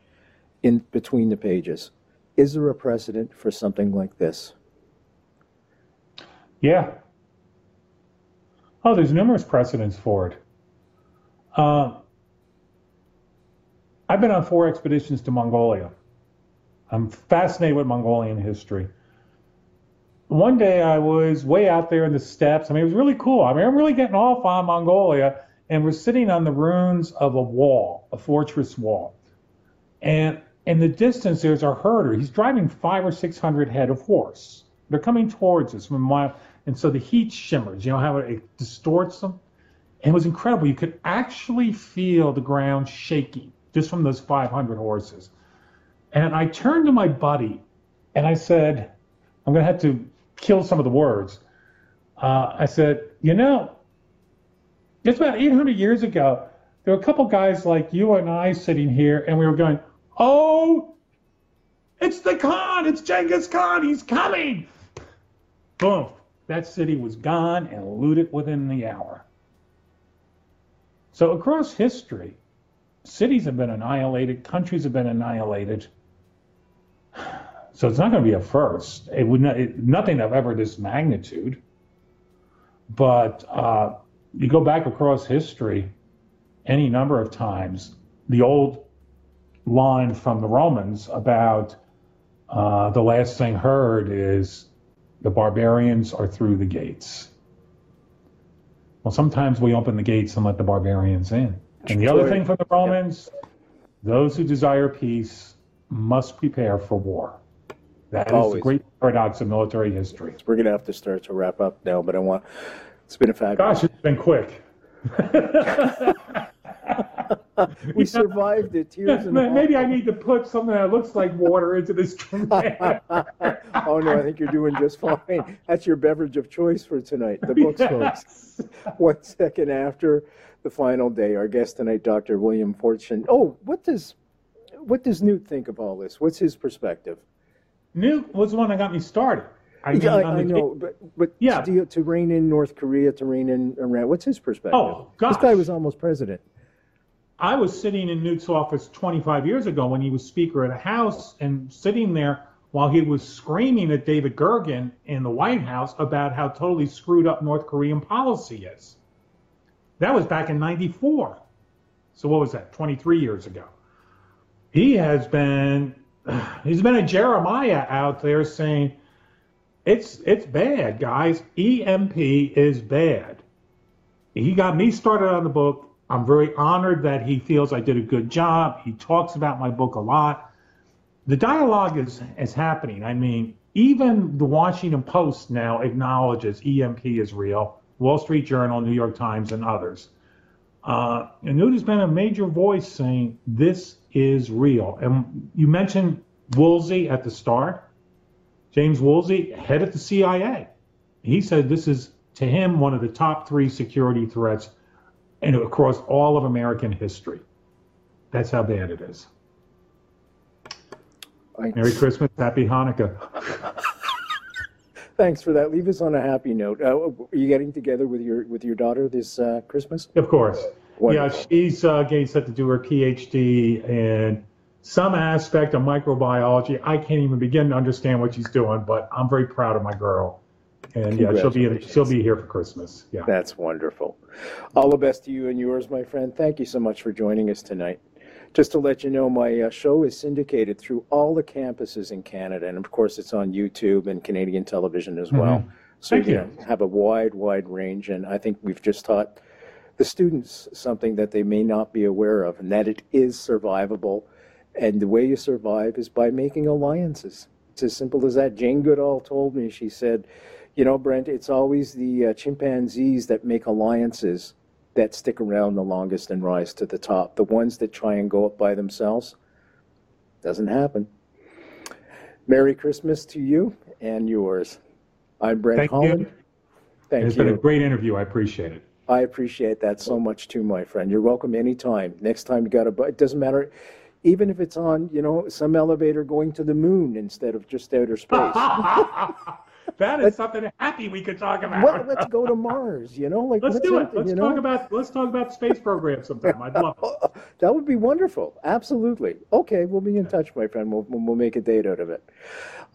in between the pages. Is there a precedent for something like this? Yeah. Oh, there's numerous precedents for it. Uh, I've been on four expeditions to Mongolia. I'm fascinated with Mongolian history. One day I was way out there in the steppes. I mean, it was really cool. I mean, I'm really getting off on Mongolia, and we're sitting on the ruins of a wall, a fortress wall. And in the distance, there's a herder. He's driving five or six hundred head of horse. They're coming towards us from a mile, and so the heat shimmers. You know how it, distorts them. And it was incredible. You could actually feel the ground shaking just from those 500 horses. And I turned to my buddy, and I said, "I'm going to have to kill some of the words." Uh, I said, "You know, just about 800 years ago, there were a couple guys like you and I sitting here, and we were going." Oh, it's the Khan. It's Genghis Khan. He's coming. Boom. That city was gone and looted within the hour. So across history, cities have been annihilated, countries have been annihilated. So it's not going to be a first. It would not, it, nothing of ever this magnitude. But uh, you go back across history, any number of times, the old line from the Romans about uh, the last thing heard is the barbarians are through the gates. Well, sometimes we open the gates and let the barbarians in. And the other thing from the Romans, those who desire peace must prepare for war. That is Always. the great paradox of military history. We're going to have to start to wrap up now, but I want, it's been a fabulous. Gosh, it's been quick. we survived it, tears and all. Maybe I need to put something that looks like water into this drink. oh no, I think you're doing just fine. That's your beverage of choice for tonight. The books, folks. One second after the final day, our guest tonight, Dr. William Forstchen. Oh, what does what does Newt think of all this? What's his perspective? Newt was the one that got me started. I, mean, Yeah, I, I know, but but Yeah. to, to rein in North Korea, to rein in Iran, what's his perspective? Oh, this guy was almost president. I was sitting in Newt's office 25 years ago when he was Speaker of the House and sitting there while he was screaming at David Gergen in the White House about how totally screwed up North Korean policy is. That was back in 94. So what was that, 23 years ago? He has been, he's been a Jeremiah out there saying, it's, it's bad, guys. EMP is bad. He got me started on the book. I'm very honored that he feels I did a good job. He talks about my book a lot. The dialogue is, is happening. I mean, even the Washington Post now acknowledges EMP is real, Wall Street Journal, New York Times, and others. Uh, and Newt has been a major voice saying this is real. And you mentioned Woolsey at the start. James Woolsey, head of the CIA. He said this is, to him, one of the top three security threats and across all of American history. That's how bad it is. Merry Christmas, Happy Hanukkah. Thanks for that. Leave us on a happy note. Uh, are you getting together with your with your daughter this uh, Christmas? Of course. Wonderful. Yeah, she's uh, getting set to do her PhD in some aspect of microbiology. I can't even begin to understand what she's doing, but I'm very proud of my girl. And yeah, she'll be she'll be here for Christmas. Yeah. That's wonderful. All the best to you and yours, my friend. Thank you so much for joining us tonight. Just to let you know, my uh, show is syndicated through all the campuses in Canada, and of course, it's on YouTube and Canadian television as well. So Thank you have a wide, wide range, and I think we've just taught the students something that they may not be aware of, and that it is survivable. And the way you survive is by making alliances. It's as simple as that. Jane Goodall told me, she said, you know, Brent, it's always the uh, chimpanzees that make alliances that stick around the longest and rise to the top. The ones that try and go up by themselves, doesn't happen. Merry Christmas to you and yours. I'm Brent Thank Holland. you. Thank It's you. It's been a great interview. I appreciate it. I appreciate that so much too, my friend. You're welcome anytime. Next time you got a, it doesn't matter, even if it's on, you know, some elevator going to the moon instead of just outer space. that is something happy we could talk about. well, let's go to Mars, you know, like Let's do it. Let's talk know? about let's talk about space program sometime. I'd love it. That would be wonderful. Absolutely. Okay, we'll be in touch, my friend. We'll, we'll make a date out of it.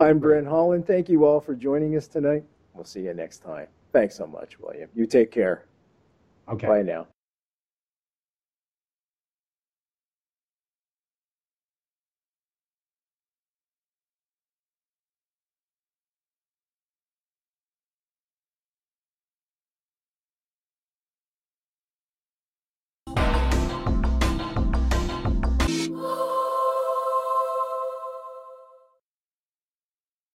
I'm Brent Holland. Thank you all for joining us tonight. We'll see you next time. Thanks so much, William. You take care. Okay. Bye now.